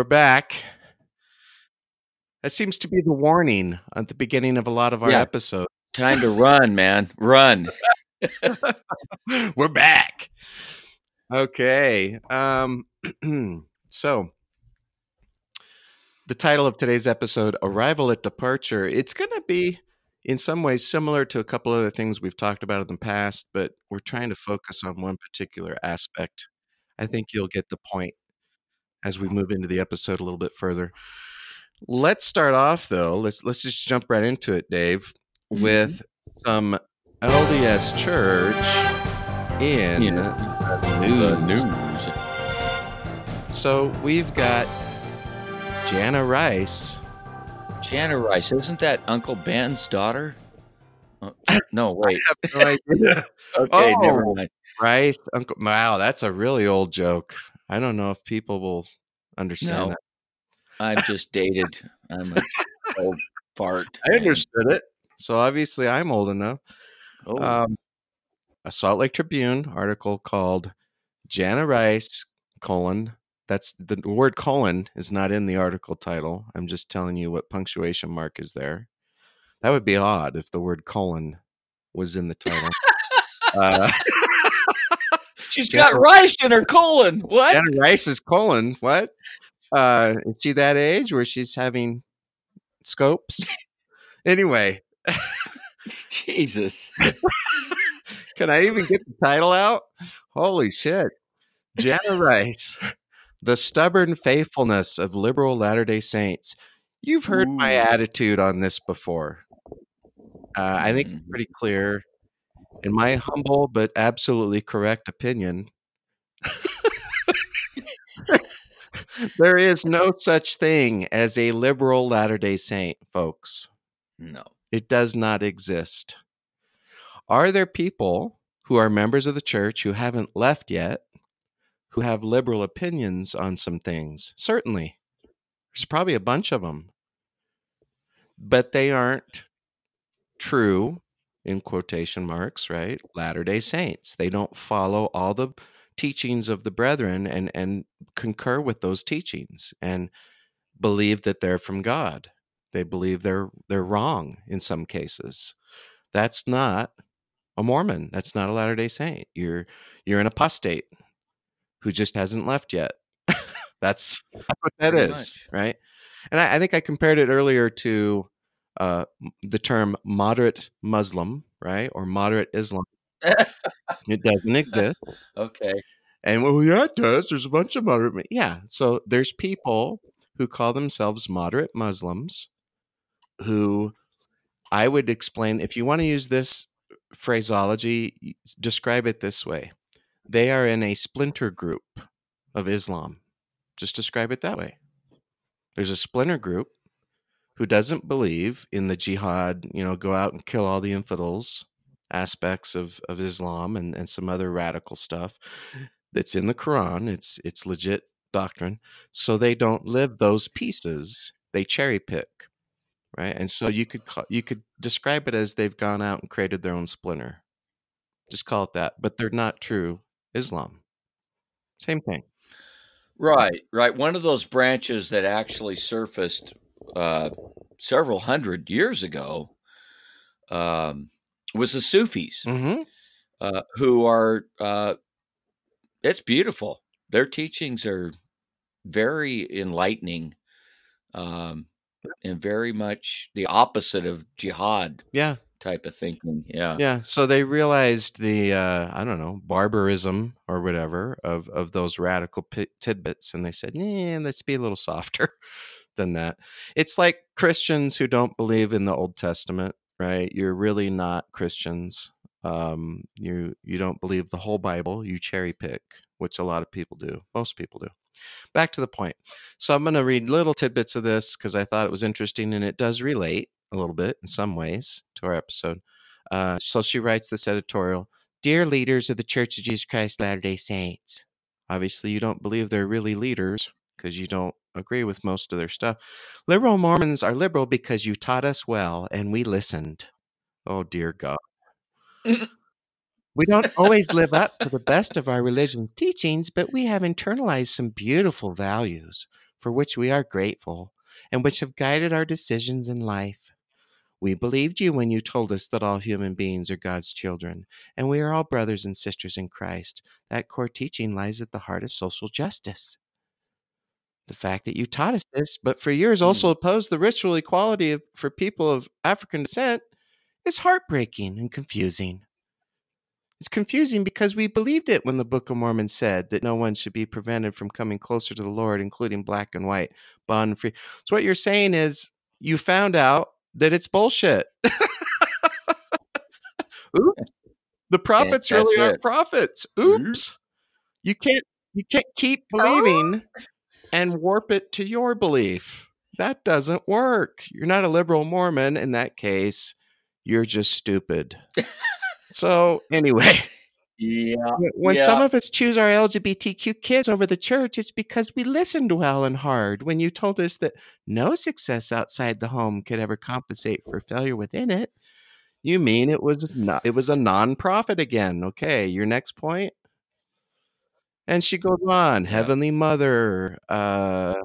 We're back. That seems to be the warning at the beginning of a lot of our Yeah. episodes. Time to run, man. Run. we're back. Okay. Um so the title of today's episode, Arrival at Departure, it's going to be in some ways similar to a couple other things we've talked about in the past, but we're trying to focus on one particular aspect. I think you'll get the point as we move into the episode a little bit further. Let's start off though. Let's let's just jump right into it, Dave, mm-hmm. with some LDS Church in You know, the The news. news. So we've got Jana Rice. Jana Rice, isn't that Uncle Ben's daughter? Oh, no, wait. No idea. Okay, never Oh. mind. Rice, Uncle. Wow, that's a really old joke. I don't know if people will understand No, that. I'm just dated. I'm a old fart. I understood it. So obviously, I'm old enough. Oh, Um, a Salt Lake Tribune article called Jana Rice colon. That's the word colon is not in the article title. I'm just telling you what punctuation mark is there. That would be odd if the word colon was in the title. uh, she's Jana- got rice in her colon. What? Jana Rice's colon. What? Uh, is she that age where she's having scopes? Anyway, Jesus. Can I even get the title out? Holy shit. Jana Rice, The Stubborn Faithfulness of Liberal Latter day Saints. You've heard my attitude on this before. Uh, I think it's Mhm. pretty clear. In my humble but absolutely correct opinion, there is no such thing as a liberal Latter day Saint, folks. No. It does not exist. Are there people who are members of the church who haven't left yet who have liberal opinions on some things? Certainly. There's probably a bunch of them. But they aren't true, in quotation marks, right? Latter day mm-hmm. Saints. They don't follow all the teachings of the brethren and, and concur with those teachings and believe that they're from God they believe they're they're wrong in some cases that's not a mormon that's not a latter day saint you're you're an apostate who just hasn't left yet that's, that's what that Pretty is much. right and I, I think i compared it earlier to uh, the term moderate muslim right or moderate islam it doesn't exist okay. and well, yeah, it does. There's a bunch of moderate. Yeah. So there's people who call themselves moderate Muslims who I would explain if you want to use this phraseology, describe it this way they are in a splinter group of Islam. Just describe it that way. There's a splinter group who doesn't believe in the jihad, you know, go out and kill all the infidels aspects of, of Islam and, and some other radical stuff that's in the Quran. It's it's legit doctrine. So they don't live those pieces. They cherry pick, right? And so you could call, you could describe it as they've gone out and created their own splinter. Just call it that. But they're not true Islam. Same thing. Right, right. One of those branches that actually surfaced uh, several hundred years ago um, was the Sufis, Mm-hmm. uh, who are, uh, it's beautiful. Their teachings are very enlightening um, and very much the opposite of jihad Yeah, type of thinking. Yeah. yeah. So they realized the uh, I don't know barbarism or whatever of of those radical pi tidbits, and they said, "Yeah, let's be a little softer than that." It's like Christians who don't believe in the Old Testament, right? You're really not Christians. Um, you you don't believe the whole Bible. You cherry pick, which a lot of people do. Most people do. Back to the point. So I'm going to read little tidbits of this because I thought it was interesting, and it does relate a little bit in some ways to our episode. Uh, so she writes this editorial Dear leaders of the Church of Jesus Christ Latter day Saints, obviously you don't believe they're really leaders because you don't agree with most of their stuff. Liberal Mormons are liberal because you taught us well and we listened. Oh, dear God. We don't always live up to the best of our religion's teachings, but we have internalized some beautiful values. for which we are grateful and which have guided our decisions in life. We believed you when you told us that all human beings are God's children, and we are all brothers and sisters in Christ. That core teaching lies at the heart of social justice. The fact that you taught us this, but for years also Hmm. opposed the ritual equality of, for people of African descent, is heartbreaking and confusing. It's confusing because we believed it when the Book of Mormon said that no one should be prevented from coming closer to the Lord, including black and white, bond and free. So what you're saying is you found out that it's bullshit. Oops. The prophets that's really aren't prophets. Oops. Oops. You can't you can't keep believing and warp it to your belief. That doesn't work. You're not a liberal Mormon in that case. You're just stupid. so anyway, Yeah. when- when some of us choose our LGBTQ kids over the church, it's because we listened well and hard when you told us that no success outside the home could ever compensate for failure within it. You mean it was not it was a non-profit again. Okay, your next point? And she goes on, Yeah. Heavenly Mother, uh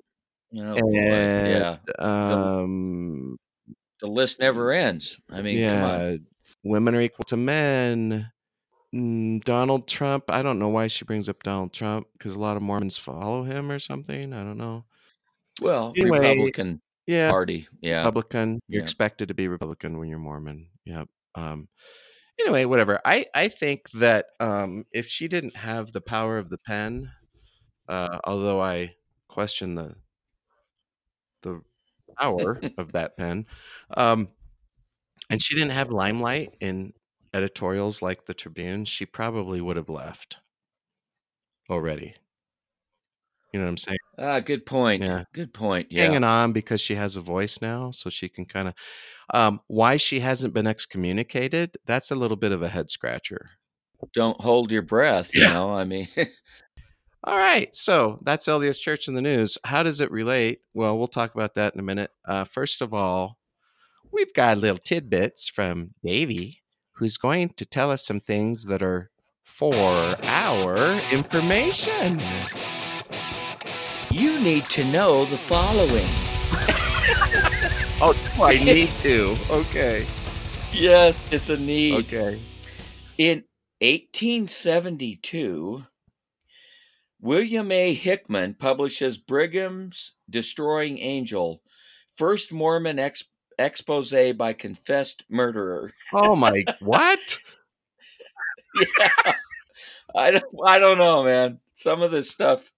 Oh boy. and Yeah. um The list never ends. I mean, come on. yeah, women are equal to men. Mm, Donald Trump. I don't know why she brings up Donald Trump because a lot of Mormons follow him or something. I don't know. Well, Anyway, Republican Yeah, Party. Yeah. Republican. You're Yeah. expected to be Republican when you're Mormon. Yep. Um. Anyway, whatever. I I think that um if she didn't have the power of the pen, uh, although I question the the power of that pen, um, and she didn't have limelight in editorials like the Tribune, she probably would have left already. You know what I'm saying? Ah, good point. Yeah. Good point. Yeah. Hanging on because she has a voice now, so she can kind of. Um, why she hasn't been excommunicated? That's a little bit of a head scratcher. Don't hold your breath, you Yeah. know. I mean, All right, so that's LDS Church in the news. How does it relate? Well, we'll talk about that in a minute. Uh, first of all, we've got little tidbits from Davy, who's going to tell us some things that are for our information. You need to know the following. Oh, I need to. Okay. Yes, it's a need. Okay. In 1872, William A. Hickman publishes Brigham's Destroying Angel, first Mormon ex- expose by confessed murderer. Oh my, what? yeah. I don't, I don't know, man. Some of this stuff,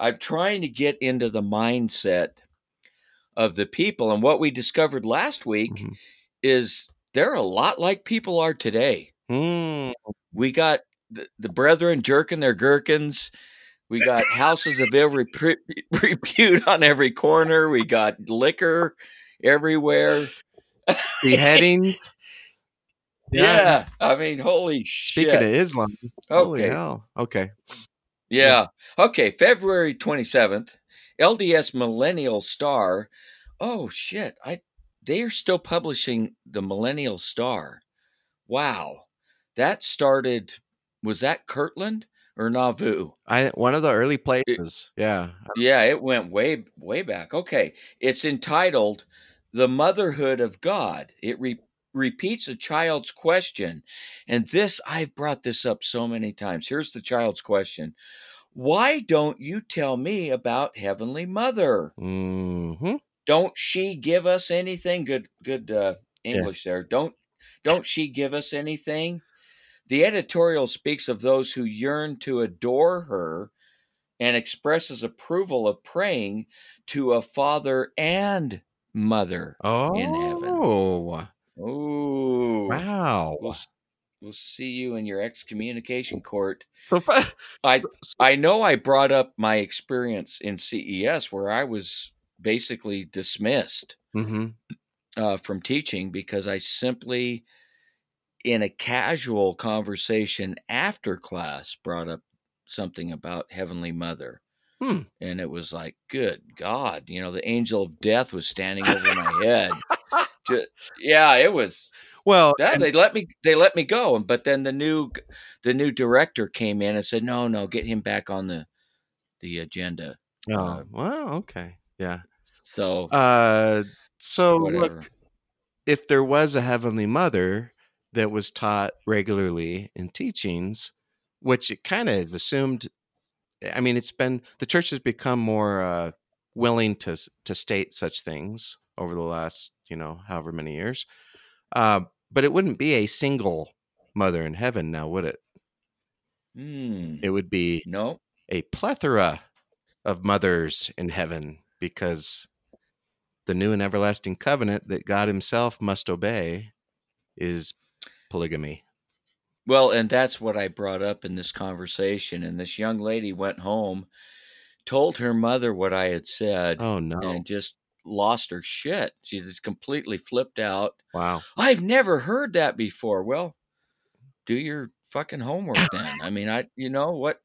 I'm trying to get into the mindset of the people. And what we discovered last week Mhm. is they're a lot like people are today. Hmm. We got the, the brethren jerking their gherkins. We got houses of every pre- repute on every corner. We got liquor everywhere. Beheadings. Yeah. I mean, holy Speaking shit. Speaking of Islam, holy hell. Okay. Yeah. Okay. February 27th, LDS Millennial Star. Oh, shit. I They are still publishing the Millennial Star. Wow. That started, was that Kirtland or Nauvoo? I one of the early places. Yeah. Yeah, it went way, way back. Okay. It's entitled The Motherhood of God. It re- repeats a child's question. And this, I've brought this up so many times. Here's the child's question Why don't you tell me about Heavenly Mother? hmm Don't she give us anything? Good, good uh, English there. Don't, don't she give us anything? The editorial speaks of those who yearn to adore her and expresses approval of praying to a father and mother. oh. In heaven. Oh. heaven. Ooh. Wow. We'll, we'll see you in your excommunication court. I I know I brought up my experience in CES where I was basically dismissed Mhm. uh, from teaching because I simply, in a casual conversation after class, brought up something about Heavenly Mother. Hmm. And it was like, good God, you know, the angel of death was standing over my head. Ju- yeah, it was. Well, Yeah, and- they let me. They let me go, but then the new, the new director came in and said, "No, no, get him back on the, the agenda." Oh, Uh, well, okay. Yeah. so Uh, so whatever. look, if there was a heavenly mother that was taught regularly in teachings, which it kind of is assumed. I mean, it's been the church has become more uh, willing to to state such things over the last, you know, however many years. Uh, but it wouldn't be a single mother in heaven now, would it? Hmm. It would be no. a plethora of mothers in heaven because the new and everlasting covenant that God Himself must obey is polygamy. Well, and that's what I brought up in this conversation. And this young lady went home, told her mother what I had said, Oh no! and just lost her shit. She just completely flipped out. Wow. I've never heard that before. Well, do your fucking homework then. I mean, I you know what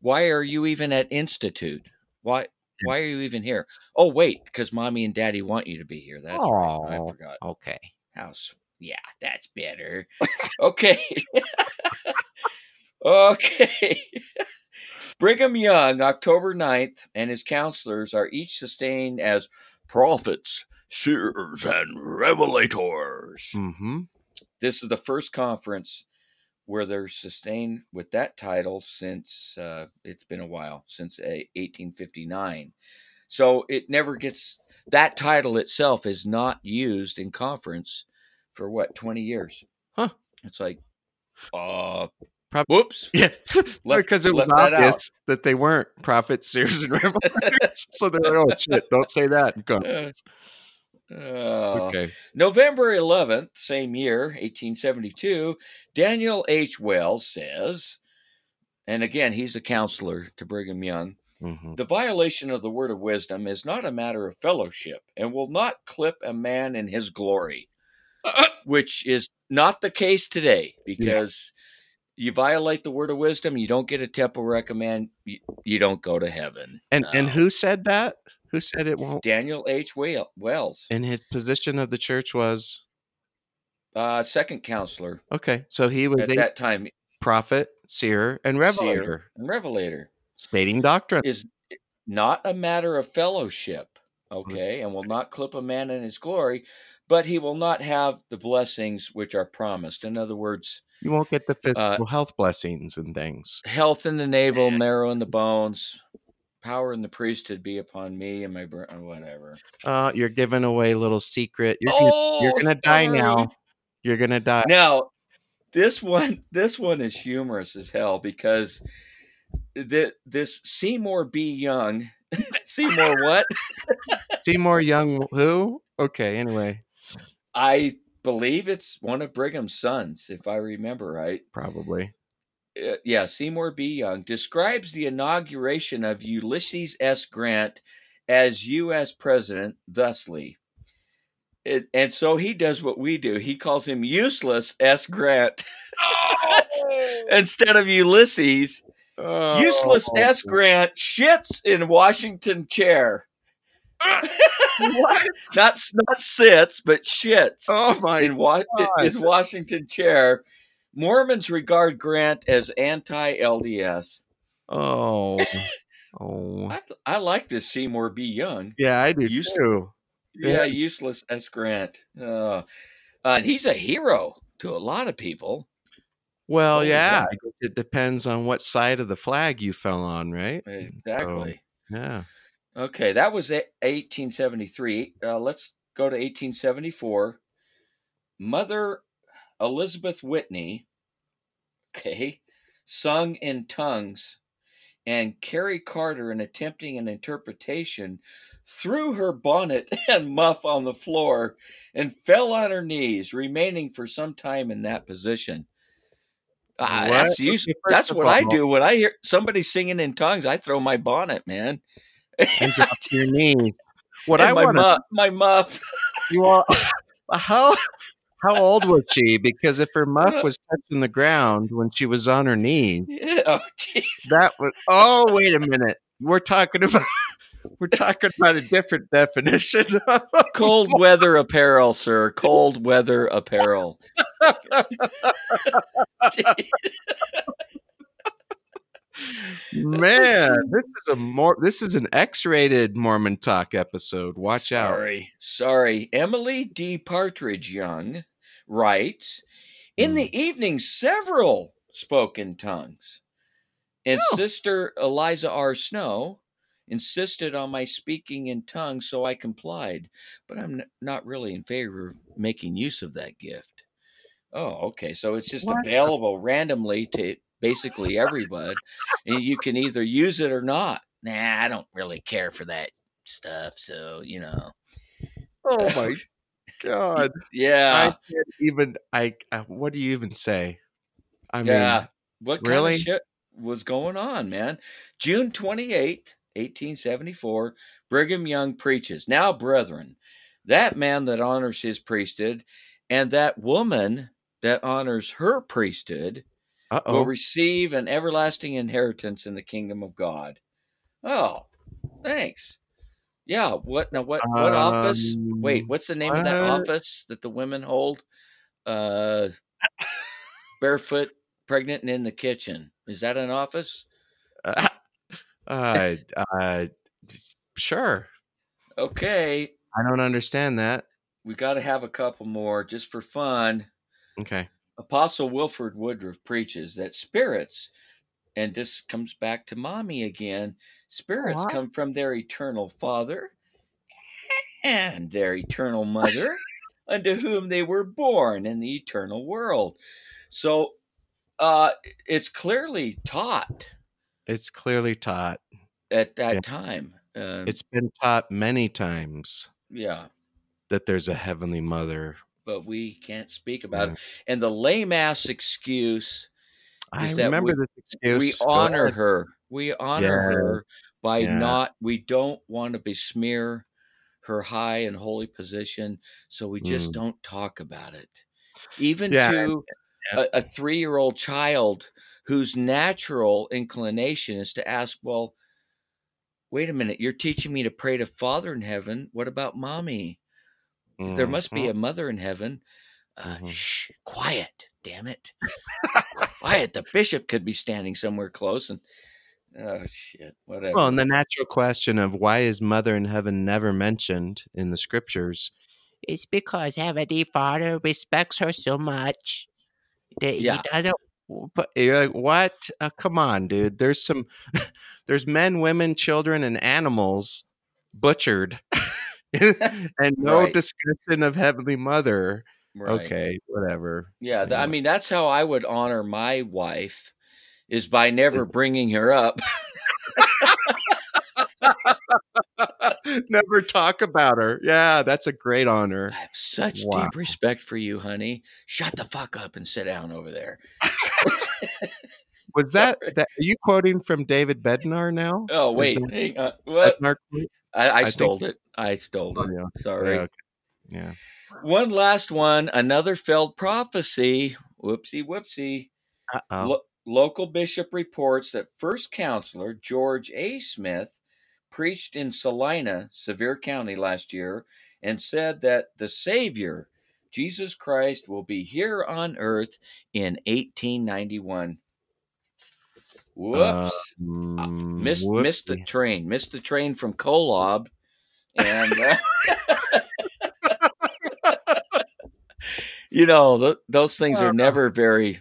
why are you even at institute? Why why are you even here? Oh wait, because mommy and daddy want you to be here. That's right. I forgot. Okay. House. Yeah, that's better. okay. okay. Brigham Young, October 9th, and his counselors are each sustained as prophets, seers, and revelators. Mm-hmm. This is the first conference where they're sustained with that title since uh, it's been a while, since uh, 1859. So it never gets that title itself is not used in conference for what 20 years. Huh. It's like, uh, Prob- whoops. Yeah, Left- because it was left that obvious that, they weren't prophets, seers, and revelators. so they're like, "Oh shit! Don't say that." Uh, okay. November 11th, same year, 1872, Daniel H. Wells says, and again, he's a counselor to Brigham Young, hmm the violation of the word of wisdom is not a matter of fellowship and will not clip a man in his glory, which is not the case today because you violate the word of wisdom, you don't get a temple recommend, you, you don't go to heaven. And and who said that? Who said it won't? Daniel H. Wel- Wells, And his position of the church was uh, second counselor okay. So he was at that time, prophet, seer, and seer revelator, and revelator. stating doctrine. is not a matter of fellowship, okay, and will not clip a man in his glory, but he will not have the blessings which are promised. In other words, You won't get the uh, physical health blessings and things. health in the navel, marrow in the bones, power in the priesthood be upon me and my br- uh, whatever. Uh, you're giving away a little secret. You're gonna, Oh, you're gonna die now. You're gonna die. Now, this one, this one is humorous as hell because the, this Seymour B. Young, Seymour what? Seymour Young, who? Okay. Anyway, I believe it's one of Brigham's sons, if I remember right. probably. Uh, yeah, Seymour B. Young describes the inauguration of Ulysses S. Grant as U.S. president thusly. It, and so he does what we do. He calls him useless S. Grant instead of Ulysses. Useless Oh. S. Grant shits in Washington chair. not not sits, but shits Oh my! in wa- God. his Washington chair. Mormons regard Grant as anti-LDS. Oh. Oh. I, I like this Seymour B. Young. Yeah, I do Used- too. Yeah, Yeah. useless as Grant. Uh, uh, he's a hero to a lot of people. Well, Holy yeah. cow. I guess it depends on what side of the flag you fell on, right? Exactly. Yeah. Okay, that was 1873. Uh, let's go to 1874. Mother Elizabeth Whitney, okay, sung in tongues, and Carrie Carter, in attempting an interpretation, threw her bonnet and muff on the floor and fell on her knees, remaining for some time in that position. What? that's usually, that's what I do when I hear somebody singing in tongues. I throw my bonnet, man. And drop to your knees. What And I my want to my muff. you all how how old was she? Because if her muff uh. was touching the ground when she was on her knees, Yeah, oh, Jesus. that was oh wait a minute. We're talking about we're talking about a different definition. cold weather apparel, sir. Cold weather apparel. Man, this is a more this is an X-rated Mormon talk episode. Watch out. Sorry, sorry. Emily D. Partridge Young writes In Mm. the evening, several spoke in tongues. And Oh. Sister Eliza R. Snow insisted on my speaking in tongues, so I complied. But I'm not really in favor of making use of that gift. Oh, okay. So it's just What? available randomly to basically everybody, and you can either use it or not. Nah, I don't really care for that stuff. So, you know. Oh my god. Yeah, I can't even I, I what do you even say? I mean. What kind really? of shit was going on, man? June 28th, 1874, Brigham Young preaches. Now, brethren, that man that honors his priesthood and that woman that honors her priesthood will uh-oh. receive an everlasting inheritance in the kingdom of God. Oh, thanks. Yeah. What now? What what office? Wait, Um, what's the name of that office that the women hold? Uh, barefoot, pregnant, and in the kitchen. Is that an office? Uh, uh, uh, sure. Okay, I don't understand that. we got to have a couple more just for fun. Okay. Apostle Wilford Woodruff preaches that spirits, and this comes back to mommy again. Spirits What? come from their eternal father and their eternal mother, unto whom they were born in the eternal world. So, uh, it's clearly taught It's clearly taught. at that Yeah. time. Um, It's been taught many times yeah, that there's a heavenly mother. But we can't speak about Yeah. it. And the lame ass excuse I remember we, this excuse. we honor her. We honor Yeah. her by Yeah. not. We don't want to besmear her high and holy position, so we just Mm. don't talk about it. Even to a, a three-year-old child whose natural inclination is to ask, "Well, wait a minute, you're teaching me to pray to Father in heaven. What about mommy? There must be a mother in heaven." Uh, Mhm. Shh, quiet, damn it. quiet. The bishop could be standing somewhere close and oh shit, whatever. Well, and the natural question of why is Mother in Heaven never mentioned in the scriptures it's because Heavenly Father respects her so much that Yeah. he doesn't. But you're like, what? Uh, come on, dude. There's some, there's men, women, children, and animals butchered, and no Right. discussion of Heavenly Mother. right. Okay, whatever. Yeah, th- I mean that's how I would honor my wife is by never bringing her up. Never talk about her. Yeah, that's a great honor. I have such Wow. deep respect for you, honey. Shut the fuck up and sit down over there. Was that, that? Are you quoting from David Bednar now? Oh wait, hang on. What? Bednar I, I, I think- stole it. I stole Oh, it. yeah. Sorry. Yeah, okay. yeah. One last one. Another failed prophecy. Whoopsie, whoopsie. Lo- local bishop reports that first counselor George A. Smith preached in Salina, Sevier County last year and said that the Savior, Jesus Christ, will be here on earth in 1891. Whoops. Um, missed, missed the train. Missed the train from Kolob. And, uh, you know, th- those things are never very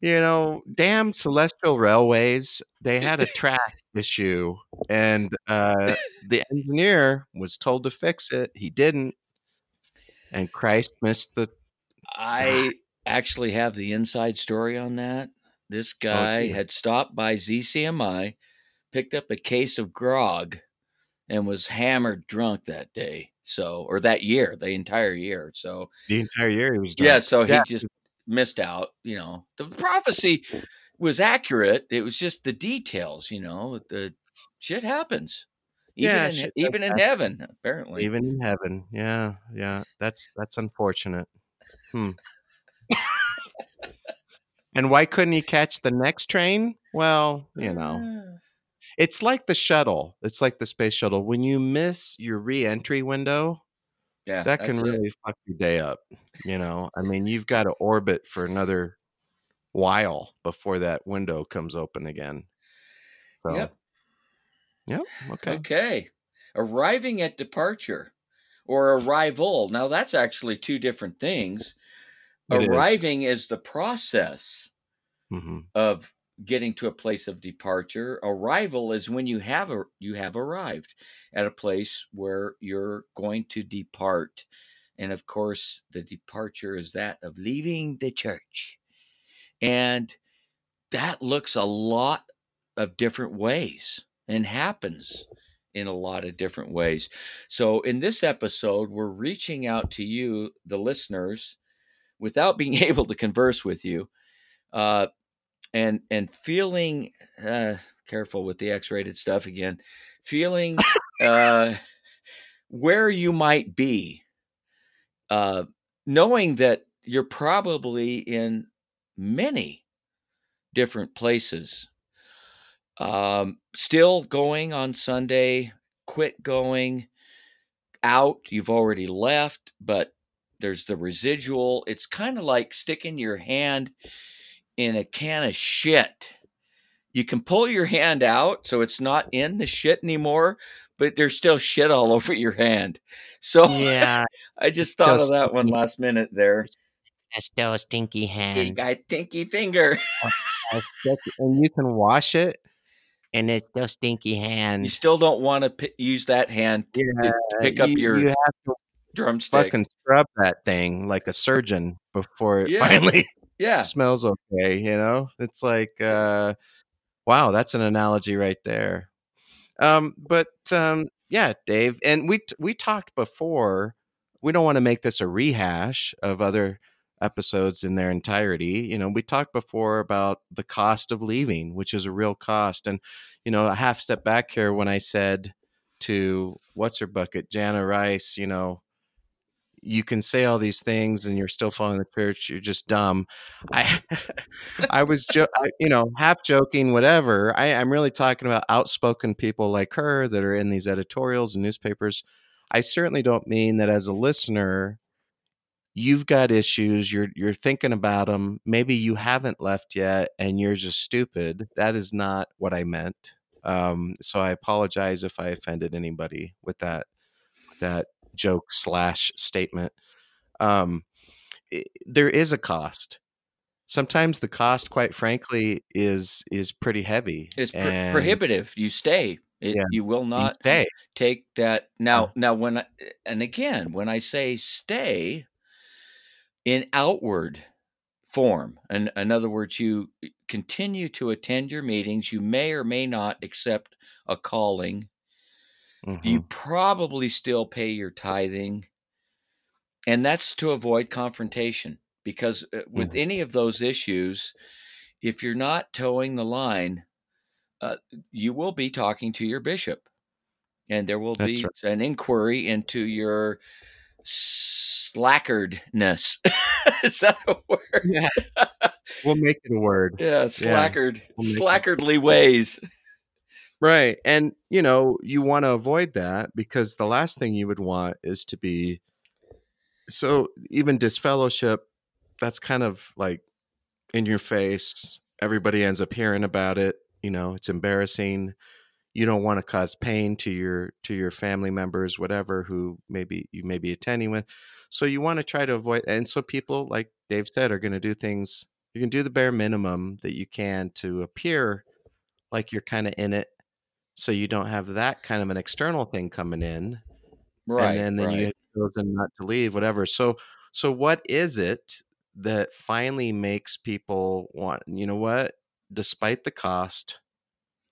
You know, damn celestial railways. They had a track issue, and uh, the engineer was told to fix it. He didn't, and Christ missed the. I actually have the inside story on that. This guy dear. had stopped by ZCMI, picked up a case of grog, and was hammered drunk that day. So, or that year, the entire year. So, The entire year he was drunk. yeah, so he just missed out. You know, the prophecy was accurate. It was just the details, you know, the shit happens. Even Yeah, in, even in heaven, apparently. Even in heaven, yeah, yeah. That's that's unfortunate. Hmm. And why couldn't he catch the next train? Well, you know, mm. it's like the shuttle. It's like the space shuttle. When you miss your re-entry window, yeah, that can that's it. really fuck your day up. You know, I mean, you've got to orbit for another while before that window comes open again. So, Yep. Yep. Okay. Okay. Arriving at departure or arrival. Now, that's actually two different things. It is. Arriving is the process hmm of getting to a place of departure. Arrival is when you have a, you have arrived at a place where you're going to depart. And of course, the departure is that of leaving the church. And that looks a lot of different ways and happens in a lot of different ways. So, in this episode, we're reaching out to you, the listeners, without being able to converse with you, uh, and and feeling uh, careful with the X-rated stuff again, feeling uh, where you might be, uh, knowing that you're probably in many different places. Um, still going on Sunday, quit going, out, you've already left, but there's the residual. It's kind of like sticking your hand in a can of shit. You can pull your hand out so it's not in the shit anymore, but there's still shit all over your hand. So Yeah. I just thought of that one last minute there. That's still a stinky hand. got stinky finger. and you can wash it. And it's still stinky hand. You still don't want to p- use that hand to, to pick up you, your you have to drumstick. fucking scrub that thing like a surgeon before it Yeah. finally yeah, smells okay. You know, it's like, uh, wow, that's an analogy right there. Um, but um, yeah, Dave, and we we talked before. We don't want to make this a rehash of other episodes in their entirety. You know, we talked before about the cost of leaving, which is a real cost. And you know, a half step back here when I said to what's her bucket, Jana Rice, you know, you can say all these things and you're still following the church. You're just dumb. I, I was, jo- I, you know, half joking, whatever. I, I'm really talking about outspoken people like her that are in these editorials and newspapers. I certainly don't mean that as a listener, you've got issues. You're you're thinking about them. Maybe you haven't left yet, and you're just stupid. That is not what I meant. Um, so I apologize if I offended anybody with that that joke slash statement. Um, there is a cost. Sometimes the cost, quite frankly, is is pretty heavy. it's pro- prohibitive. You stay. It, Yeah. You will you not stay. take that now. Now, when I, and again, when I say stay in outward form, and in other words, you continue to attend your meetings. You may or may not accept a calling. You Mhm. probably still pay your tithing, and that's to avoid confrontation. Because uh, with Mhm. any of those issues, if you're not toeing the line, uh, you will be talking to your bishop, and there will That's be right. an inquiry into your slackardness. Is that a word? Yeah. We'll make it a word. Yeah, Yeah. slackard, We'll it- slackardly ways. Right. And, you know, you want to avoid that because the last thing you would want is to be so even disfellowship, that's kind of like in your face. Everybody ends up hearing about it. You know, it's embarrassing. You don't want to cause pain to your to your family members, whatever, who maybe you may be attending with. So you want to try to avoid and so people, like Dave said, are going to do things you can do the bare minimum that you can to appear like you're kind of in it so you don't have that kind of an external thing coming in Right. and then then right. you have chosen not to leave whatever so so what is it that finally makes people want you know what despite the cost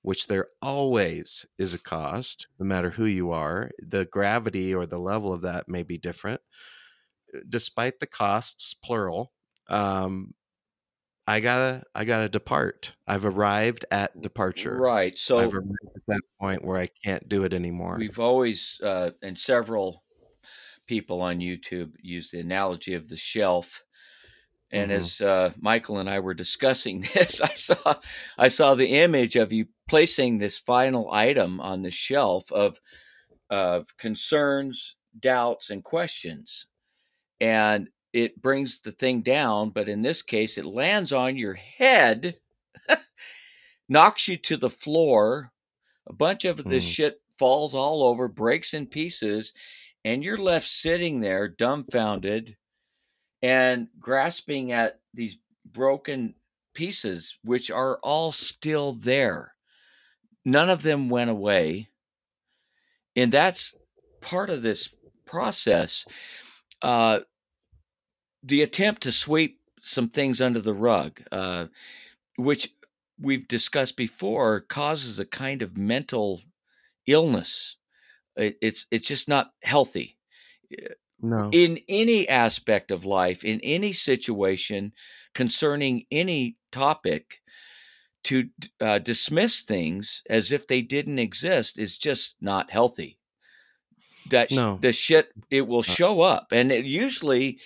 which there always is a cost no matter who you are the gravity or the level of that may be different despite the costs plural um i gotta i gotta depart i've arrived at departure Right. So I've arrived at that point where I can't do it anymore. We've always, uh, and several people on YouTube use the analogy of the shelf. And Mhm. as uh, Michael and I were discussing this, I saw, I saw the image of you placing this final item on the shelf of, of concerns, doubts, and questions, and it brings the thing down. But in this case, it lands on your head, knocks you to the floor. A bunch of this Mm. shit falls all over, breaks in pieces, and you're left sitting there dumbfounded and grasping at these broken pieces, which are all still there. None of them went away. And that's part of this process. Uh, the attempt to sweep some things under the rug, uh, which we've discussed before, causes a kind of mental illness. It, it's it's just not healthy No. in any aspect of life, in any situation concerning any topic. To uh, dismiss things as if they didn't exist is just not healthy. That sh- No. the shit it will Uh. show up, and it usually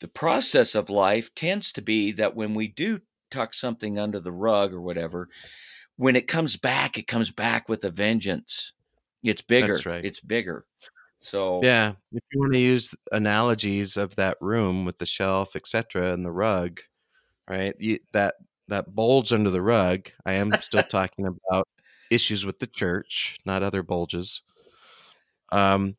the process of life tends to be that when we do tuck something under the rug or whatever, when it comes back, it comes back with a vengeance. It's bigger. right. It's bigger. So Yeah, if you want to use analogies of that room with the shelf, etc., and the rug, right? You, that that bulge under the rug. I am still talking about issues with the church, not other bulges. Um,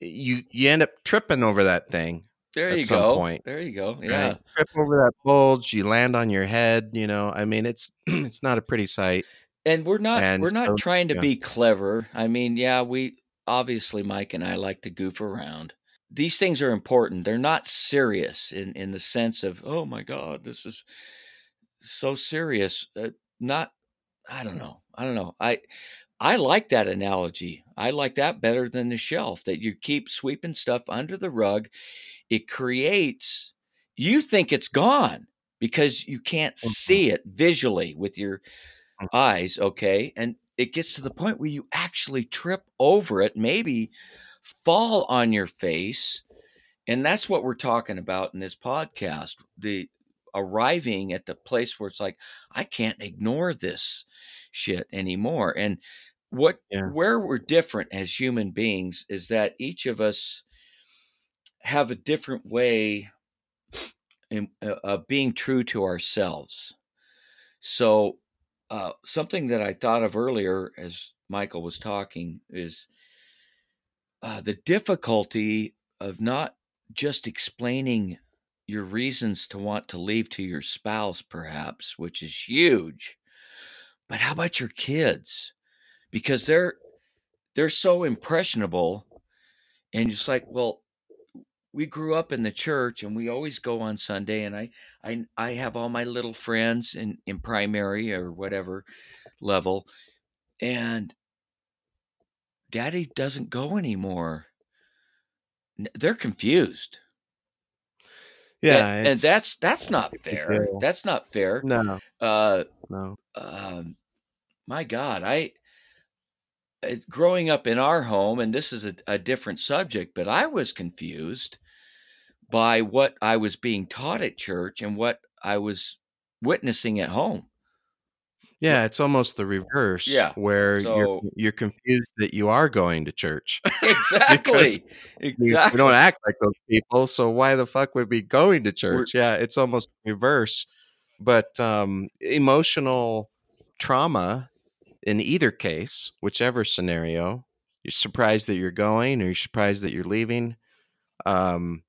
you you end up tripping over that thing. There you go. point, There you go. right? Yeah. trip over that bulge. You land on your head. You know, I mean, it's it's not a pretty sight. And we're not And we're not so- trying to yeah. be clever. I mean, yeah, we obviously Mike and I like to goof around. These things are important. They're not serious in in the sense of, "Oh my god, this is so serious." Uh, not I don't know. I don't know. I I like that analogy. I like that better than the shelf that you keep sweeping stuff under the rug. It creates you think it's gone because you can't Mhm. see it visually with your Mhm. eyes, okay? And it gets to the point where you actually trip over it, maybe fall on your face. And that's what we're talking about in this podcast. The arriving at the place where it's like, I can't ignore this shit anymore. And what Yeah. where we're different as human beings is that each of us have a different way uh, of being true to ourselves. So, uh, something that I thought of earlier as Michael was talking is uh, the difficulty of not just explaining your reasons to want to leave to your spouse, perhaps, which is huge. But how about your kids? Because they're they're so impressionable, and it's like, well, we grew up in the church and we always go on Sunday and I I I have all my little friends in in primary or whatever level and daddy doesn't go anymore. They're confused. Yeah, and, and that's that's not fair. That's not fair. no, Uh no. um, my God, I uh, growing up in our home, and this is a, a different subject, but I was confused by what I was being taught at church and what I was witnessing at home. Yeah, it's almost the reverse. Yeah, where so- you're you're confused that you are going to church. Exactly. we, exactly. we don't act like those people, so why the fuck would we be going to church? yeah, it's almost reverse. But um, emotional trauma, in either case, whichever scenario, you're surprised that you're going, or you're surprised that you're leaving. Um,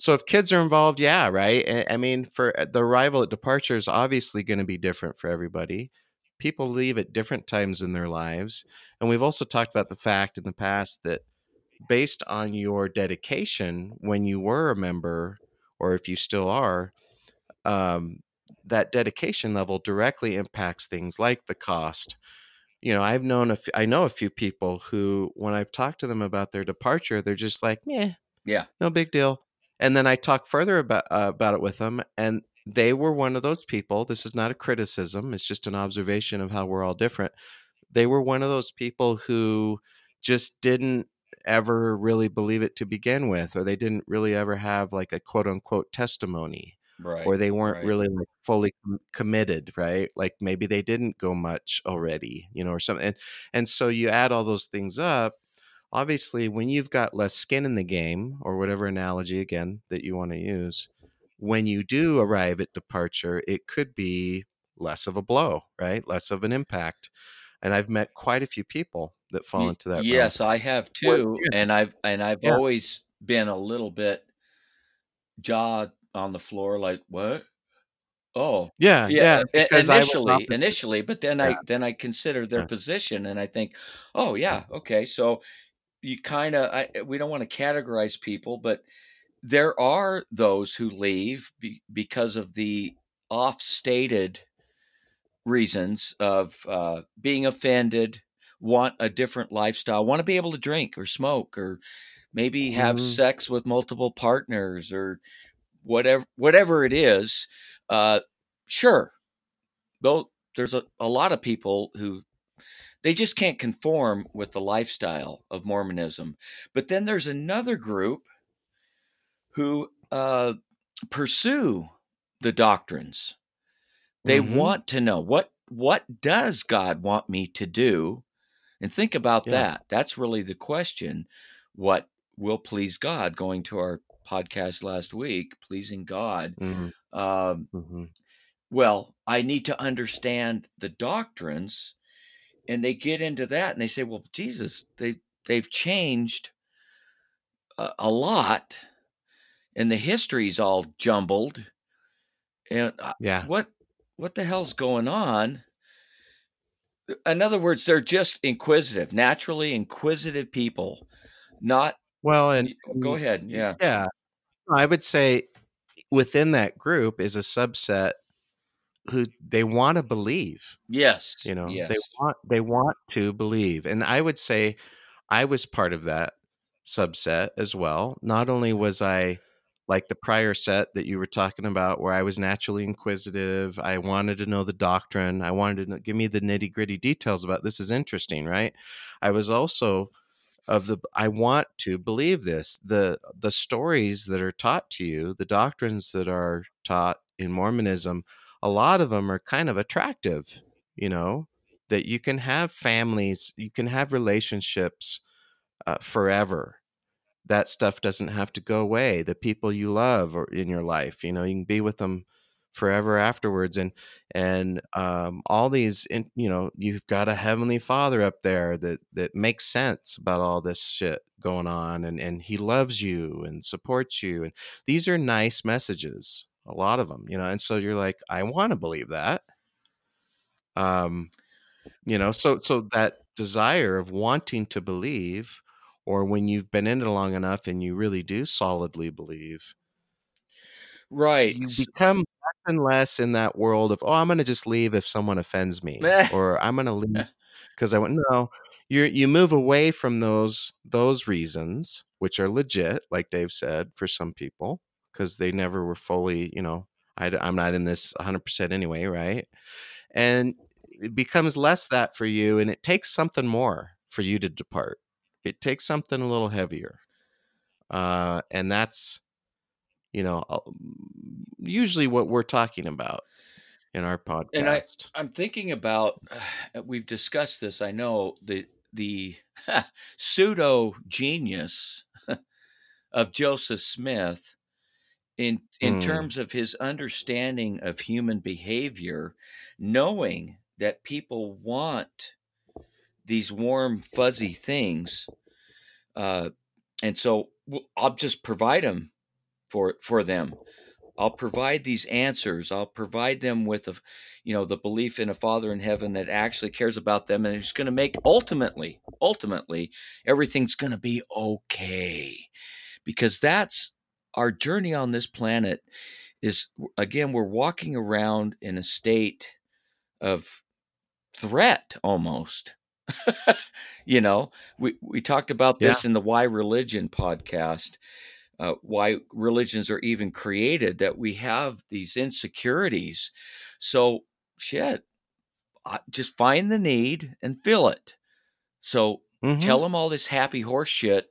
so if kids are involved, yeah, right. I, mean, for uh, the arrival at departure is obviously going to be different for everybody. People leave at different times in their lives, and we've also talked about the fact in the past that based on your dedication when you were a member or if you still are um, that dedication level directly impacts things like the cost you know i've known a f- i know a few people who when i've talked to them about their departure they're just like yeah Yeah. no big deal and then i talked further about uh, about it with them and they were one of those people this is not a criticism it's just an observation of how we're all different they were one of those people who just didn't ever really believe it to begin with or they didn't really ever have like a quote unquote testimony Right. or they weren't right. really like fully com- committed right like maybe they didn't go much already you know or something and, and so you add all those things up obviously when you've got less skin in the game or whatever analogy again that you want to use when you do arrive at departure it could be less of a blow, right? Less of an impact. And I've met quite a few people that fall into that. realm. yes, I have too, yeah. and I've and I've Yeah. always been a little bit jaw on the floor, like what? Oh, Yeah, yeah. yeah. i- Because I was initially, initially, but then. I then I consider their position, and I think, oh yeah, okay, so you kind of I we don't want to categorize people, but there are those who leave be, because of the off-stated reasons of uh, being offended, want a different lifestyle, want to be able to drink or smoke or maybe have Mhm. sex with multiple partners or whatever whatever it is. Uh, sure, though there's a, a lot of people who they just can't conform with the lifestyle of Mormonism. But then there's another group who uh, pursue the doctrines. They Mhm. want to know what what does God want me to do? And think about Yeah. that. That's really the question. What will please God? Going to our podcast last week, pleasing God. Mhm. Um, Mhm. well, I need to understand the doctrines, and they get into that, and they say, "Well, Jesus, they they've changed a, a lot, and the history's all jumbled, and uh, Yeah. what what the hell's going on?" In other words, they're just inquisitive, naturally inquisitive people. Not Well, and go ahead, yeah, yeah, I would say within that group is a subset who they want to believe. yes, You know, yes, they want they want to believe, and I would say I was part of that subset as well. Not only was I like the prior set that you were talking about, where I was naturally inquisitive, I wanted to know the doctrine, I wanted to know, give me the nitty gritty details about this is interesting, right? I was also of the I want to believe this. The the stories that are taught to you, the doctrines that are taught in Mormonism, a lot of them are kind of attractive, you know, that you can have families, you can have relationships uh, forever. That stuff doesn't have to go away. The people you love or in your life, you know, you can be with them forever afterwards and and um all these in, you know you've got a heavenly father up there that that makes sense about all this shit going on and and he loves you and supports you and these are nice messages a lot of them you know and so you're like i want to believe that um you know so so that desire of wanting to believe or when you've been in it long enough and you really do solidly believe right. you become less and less in that world of oh i'm going to just leave if someone offends me or i'm going to leave because i went no you you move away from those those reasons which are legit like dave said for some people because they never were fully you know I, I'm not in this 100% anyway right and it becomes less that for you and it takes something more for you to depart it takes something a little heavier uh, and that's you know uh, usually what we're talking about in our podcast And I, I'm thinking about. Uh, we've discussed this. I know the the pseudo genius of Joseph Smith, in in Hmm. terms of his understanding of human behavior, knowing that people want these warm fuzzy things, uh, and so I'll just provide them for for them. I'll provide these answers. I'll provide them with a, you know, the belief in a Father in heaven that actually cares about them and is going to make ultimately, ultimately, everything's going to be okay, because that's our journey on this planet. Is again, we're walking around in a state of threat almost. you know, we we talked about this in the Why Religion podcast uh, why religions are even created that we have these insecurities so shit I- just find the need and fill it so Mhm. tell them all this happy horse shit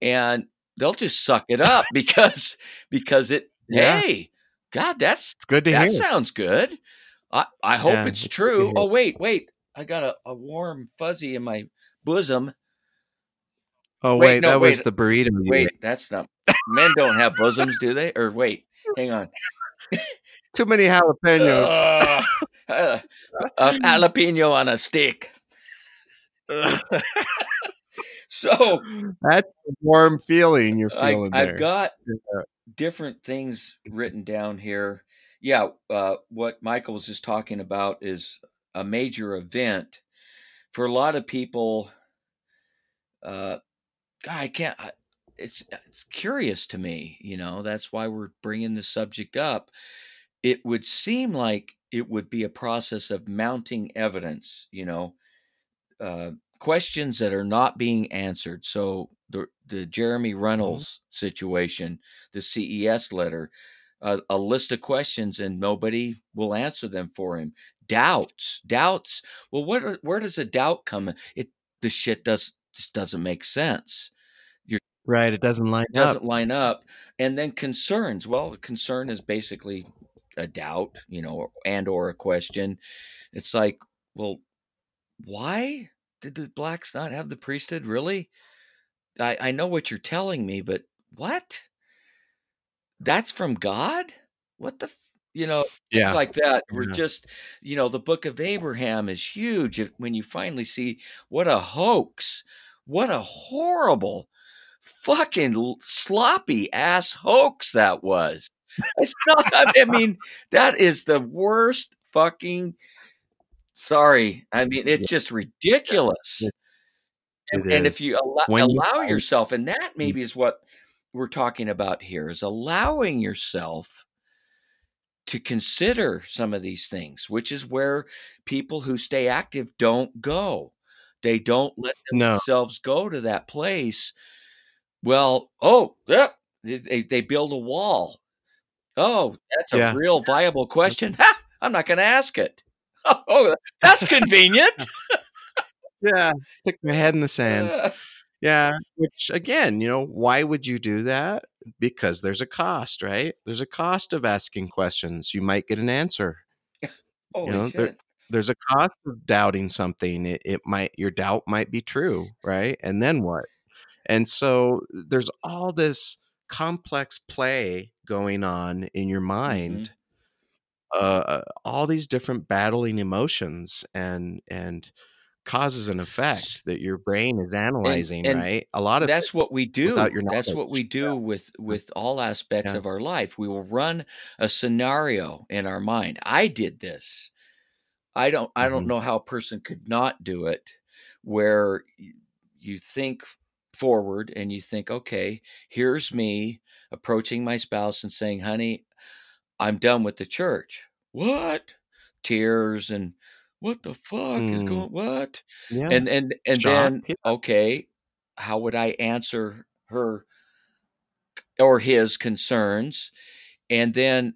and they'll just suck it up because because it Yeah. hey god that's it's good to hear that hear. sounds good. I i hope Yeah, it's true. oh wait wait i got a, a warm fuzzy in my bosom. Oh wait, wait, no, that was the burrito wait that's not men don't have bosoms do they? Or wait hang on. Too many jalapenos. Ugh. Uh, a jalapeno on a stick. So That's a warm feeling you're I, feeling there. I've got Yeah. different things written down here. Yeah, uh, what Michael was just talking about is a major event for a lot of people. Uh, God, I can't. I, it's it's curious to me. You know, that's why we're bringing the subject up. It would seem like it would be a process of mounting evidence. You know, uh, questions that are not being answered. So the the Jeremy Runnells situation, the CES letter, uh, a list of questions and nobody will answer them for him. Doubts, doubts. Well, what are, where does a doubt come? in? It the shit does just doesn't make sense. You're, right. It doesn't line It doesn't up. line up. And then concerns. Well, a concern is basically a doubt, you know, and or a question. It's like, well, why did the blacks not have the priesthood? Really? I, I know what you're telling me, but what? That's from God? What the, f- you know, things like that. We're Yeah. just, you know, the book of Abraham is huge. If, when you finally see what a hoax, what a horrible, fucking sloppy ass hoax that was. It's not, I mean, that is the worst fucking, sorry. I mean, it's just ridiculous. It- And, and if you allow, When you allow find- yourself, and that Mm. maybe is what we're talking about here, is allowing yourself to consider some of these things, which is where people who stay active don't go. They don't let No. themselves go to that place. Well, oh, yep, they, they build a wall. Oh, that's a Yeah. real viable question. Ha, I'm not going to ask it. Oh, that's convenient. Yeah. Stick my head in the sand. Uh, Yeah. Which again, you know, why would you do that? Because there's a cost, right? There's a cost of asking questions. You might get an answer. holy know, there- There's a cost of doubting something. It, it might your doubt might be true, right? And then what? And so there's all this complex play going on in your mind. Uh, all these different battling emotions and and causes and effect that your brain is analyzing, and right? A lot of that's what we do. your that's what we do with with all aspects Yeah. of our life. We will run a scenario in our mind. I did this. I don't i don't Mhm. know how a person could not do it where you think forward and you think okay here's me approaching my spouse and saying honey i'm done with the church. What? Tears and what the fuck is Mm. going what? Yeah. and and and Shock, then okay how would i answer her or his concerns? And then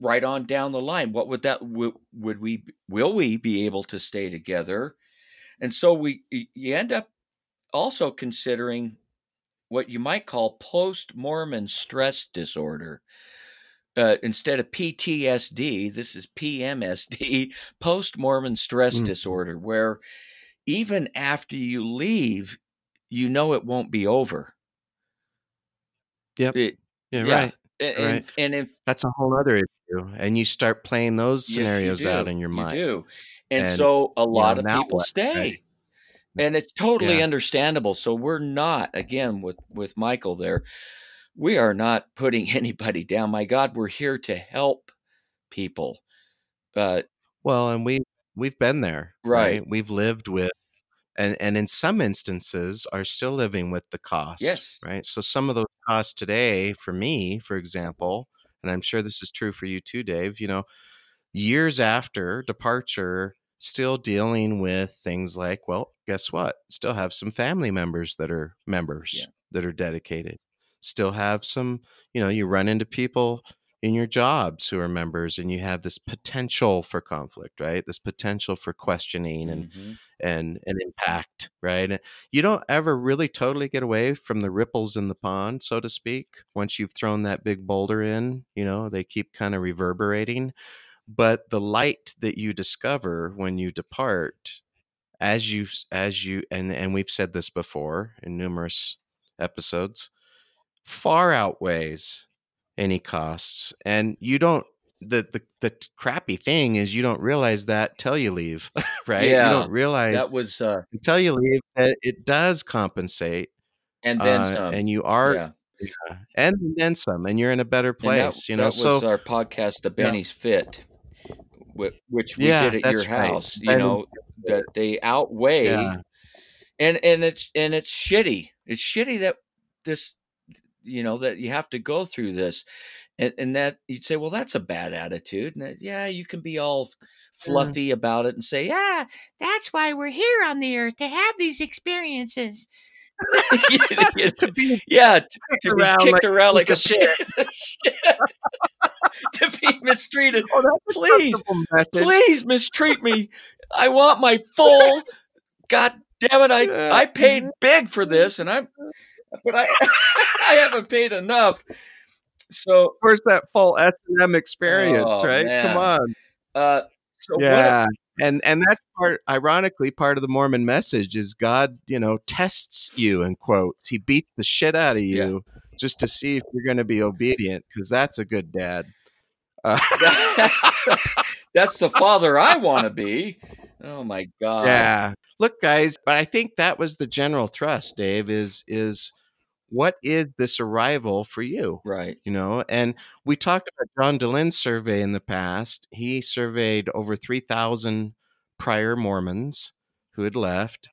right on down the line what would that would, would we will we be able to stay together? And so we you end up also considering what you might call post mormon stress disorder uh, instead of PTSD, this is PMSD, post Mormon stress Mm. disorder, where even after you leave, you know it won't be over. Yep. It- yeah, yeah. right. and, Right. and, if That's a whole other issue. And you start playing those yes, scenarios out in your you mind. do. And, And, so a lot know, of people what, stay. right? And it's totally Yeah. understandable. So we're not, again, with, with Michael there, we are not putting anybody down. My God, we're here to help people. Uh, Well, and we we've been there, Right. right? We've lived with and and in some instances are still living with the cost, Yes. right? So some of those costs today for me, for example, and I'm sure this is true for you too, Dave, you know, years after departure, still dealing with things like, well, guess what? Still have some family members that are members Yeah. that are dedicated. Still have some, you know, you run into people in your jobs who are members and you have this potential for conflict, right? This potential for questioning and Mhm. and and impact, right? You don't ever really totally get away from the ripples in the pond, so to speak. Once you've thrown that big boulder in, you know, they keep kind of reverberating. But the light that you discover when you depart, as you as you and and we've said this before in numerous episodes, far outweighs any costs. And you don't the, the the crappy thing is you don't realize that till you leave, right? Yeah, you don't realize that was uh, until you leave that it does compensate, and then uh, some. and you are yeah. yeah, and then some, and you're in a better And that, place. you know, that so was our podcast, The Yeah. Benefits, whi- which we yeah, did at your that's right. house. You Benny- know that they outweigh, Yeah, and and it's and it's shitty. It's shitty that this, you know, that you have to go through this, and and that you'd say, well, that's a bad attitude. And that, yeah, you can be all mm. fluffy about it and say, yeah, That's why we're here on the earth to have these experiences. to be yeah, t- to be around kicked like around like a shit. shit. to be mistreated. oh, Please, please mistreat me. I want my full. God damn it! I Yeah. I paid big for this, and I'm, but I I haven't paid enough. So Where's that full S and M experience, Oh, right? man. Come on. uh, so what? yeah and and that's part ironically part of the mormon message is god you know tests you in quotes he beats the shit out of Yeah. you just to see if you're going to be obedient because that's a good dad uh, That's, that's the father I want to be. Oh my god. yeah look guys but i think that was the general thrust dave is is what is this arrival for you? Right. you know and we talked about John Dehlin's survey in the past. He surveyed over 3000 prior mormons who had left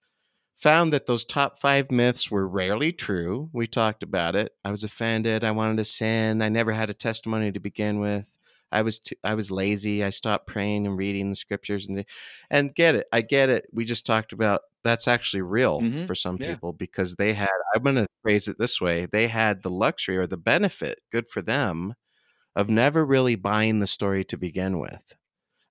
found that those top five myths were rarely true. We talked about it. I was offended. I wanted to sin. I never had a testimony to begin with i was too, i was lazy i stopped praying and reading the scriptures and the, and get it i get it we just talked about that's actually real Mhm. for some Yeah. people because they had i'm going to phrase it this way they had the luxury or the benefit good for them of never really buying the story to begin with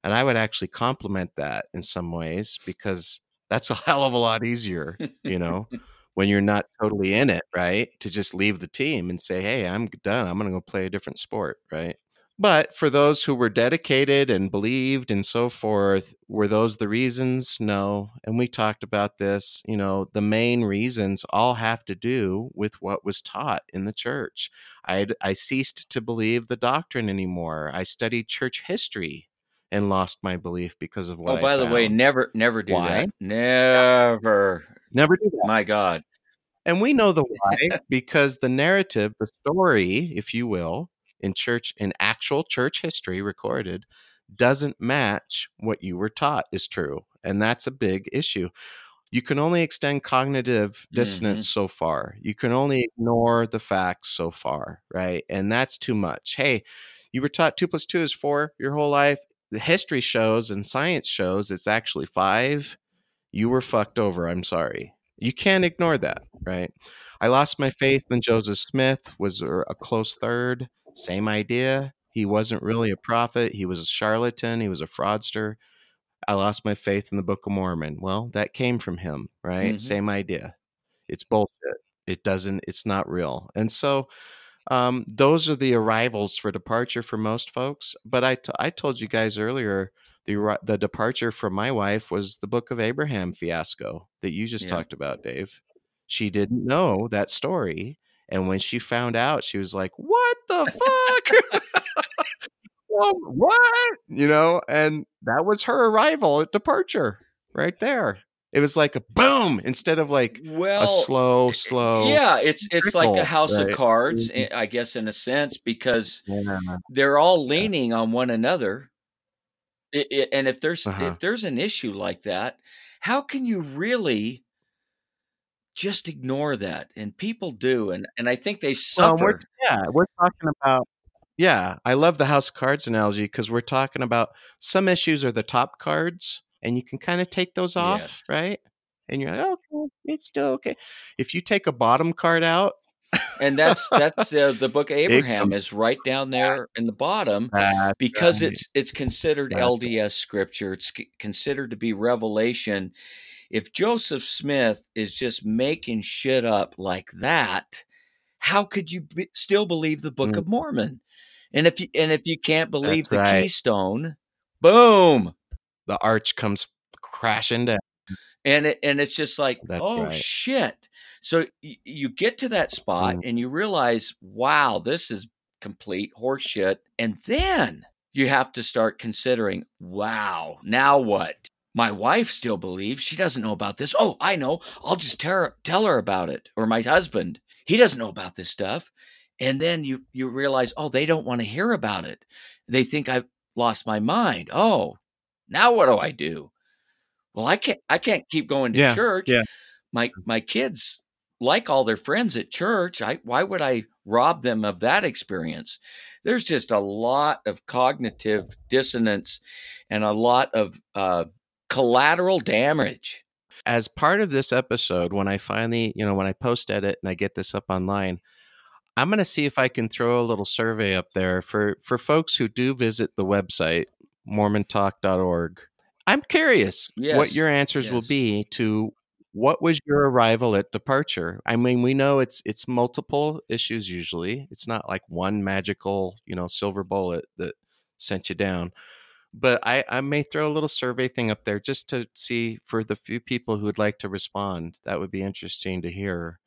and i would actually compliment that in some ways because that's a hell of a lot easier you know when you're not totally in it right to just leave the team and say hey i'm done i'm going to go play a different sport right but for those who were dedicated and believed and so forth, were those the reasons? No. And we talked about this. You know, the main reasons all have to do with what was taught in the church. I I ceased to believe the doctrine anymore. I studied church history and lost my belief because of what. Oh, I by the way, never, never do Why? that. Never. never do that. My God. And we know the why because the narrative, the story, if you will, in church, in actual church history recorded, doesn't match what you were taught is true. And that's a big issue. You can only extend cognitive dissonance mm-hmm. so far. You can only ignore the facts so far, right? And that's too much. Hey, you were taught two plus two is four your whole life. The history shows and science shows it's actually five. You were fucked over. I'm sorry. You can't ignore that, right? I lost my faith in Joseph Smith, was a close third. Same idea. He wasn't really a prophet. He was a charlatan. He was a fraudster. I lost my faith in the Book of Mormon. Well, that came from him, right? Mhm. Same idea. It's bullshit. It doesn't, it's not real. And so um, those are the arrivals for departure for most folks. But I, t- I told you guys earlier, the, the departure from my wife was the Book of Abraham fiasco that you just Yeah. talked about, Dave. She didn't know that story. And when she found out, she was like, What the fuck? well, what? You know, and that was her arrival at departure right there. It was like a boom instead of like Well, a slow, slow. yeah, it's it's like a house right? of cards, Mhm. I I guess, in a sense, because Yeah. they're all leaning on one another. I- I- and if there's Uh-huh. if there's an issue like that, how can you really just ignore that? And people do, and and I think they Well, suffer. we're, yeah, we're talking about. Yeah, I love the house of cards analogy because we're talking about some issues are the top cards, and you can kind of take those off, Yes. right? And you're like, okay, it's still okay. If you take a bottom card out, and that's that's uh, the book of Abraham is right down there in the bottom that's because right. it's it's considered That's right. LDS scripture. It's considered to be revelation. If Joseph Smith is just making shit up like that, how could you be, still believe the Book Mm. of Mormon? And if you and if you can't believe That's the right. keystone, boom. the arch comes crashing down. And it, and it's just like, That's oh right. shit. So y- you get to that spot Mm. and you realize, wow, this is complete horseshit. And then you have to start considering, wow, now what? My wife still believes she doesn't know about this. Oh, I know. I'll just tell her, tell her about it. Or my husband, he doesn't know about this stuff. And then you you realize, oh, they don't want to hear about it. They think I've lost my mind. Oh, now what do I do? Well, I can't I can't keep going to Yeah, church. yeah. My my kids like all their friends at church. I why would I rob them of that experience? There's just a lot of cognitive dissonance and a lot of uh, collateral damage. As part of this episode, when I finally, you know, when I post edit and I get this up online, I'm going to see if I can throw a little survey up there for for folks who do visit the website mormontalk.org. I'm curious what your answers will be to what was your arrival at departure. I mean, we know it's it's multiple issues usually. It's not like one magical, you know, silver bullet that sent you down. But I, I may throw a little survey thing up there just to see for the few people who would like to respond. That would be interesting to hear.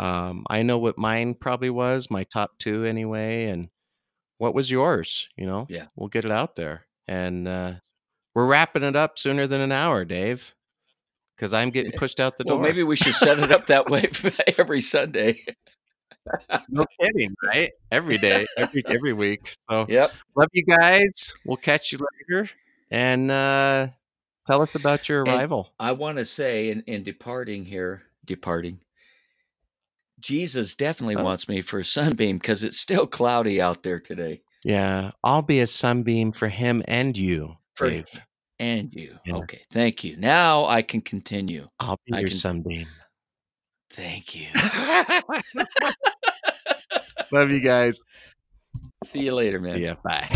Um, I know what mine probably was, my top two anyway, and what was yours? You know, Yeah. we'll get it out there, and uh, we're wrapping it up sooner than an hour, Dave, because I'm getting pushed out the door. Well, door. maybe we should set it up that way every Sunday. No kidding, right? Every day, every every week. So Yep. love you guys. We'll catch you later, and uh, tell us about your And- arrival. I want to say in, in departing here, departing, Jesus definitely Oh. wants me for a sunbeam because it's still cloudy out there today. Yeah, I'll be a sunbeam for him and you, For Dave. and you. Yes. Okay. Thank you. Now I can continue. I'll be I your can- sunbeam. Thank you. Love you guys. See you later, man. Yeah, bye.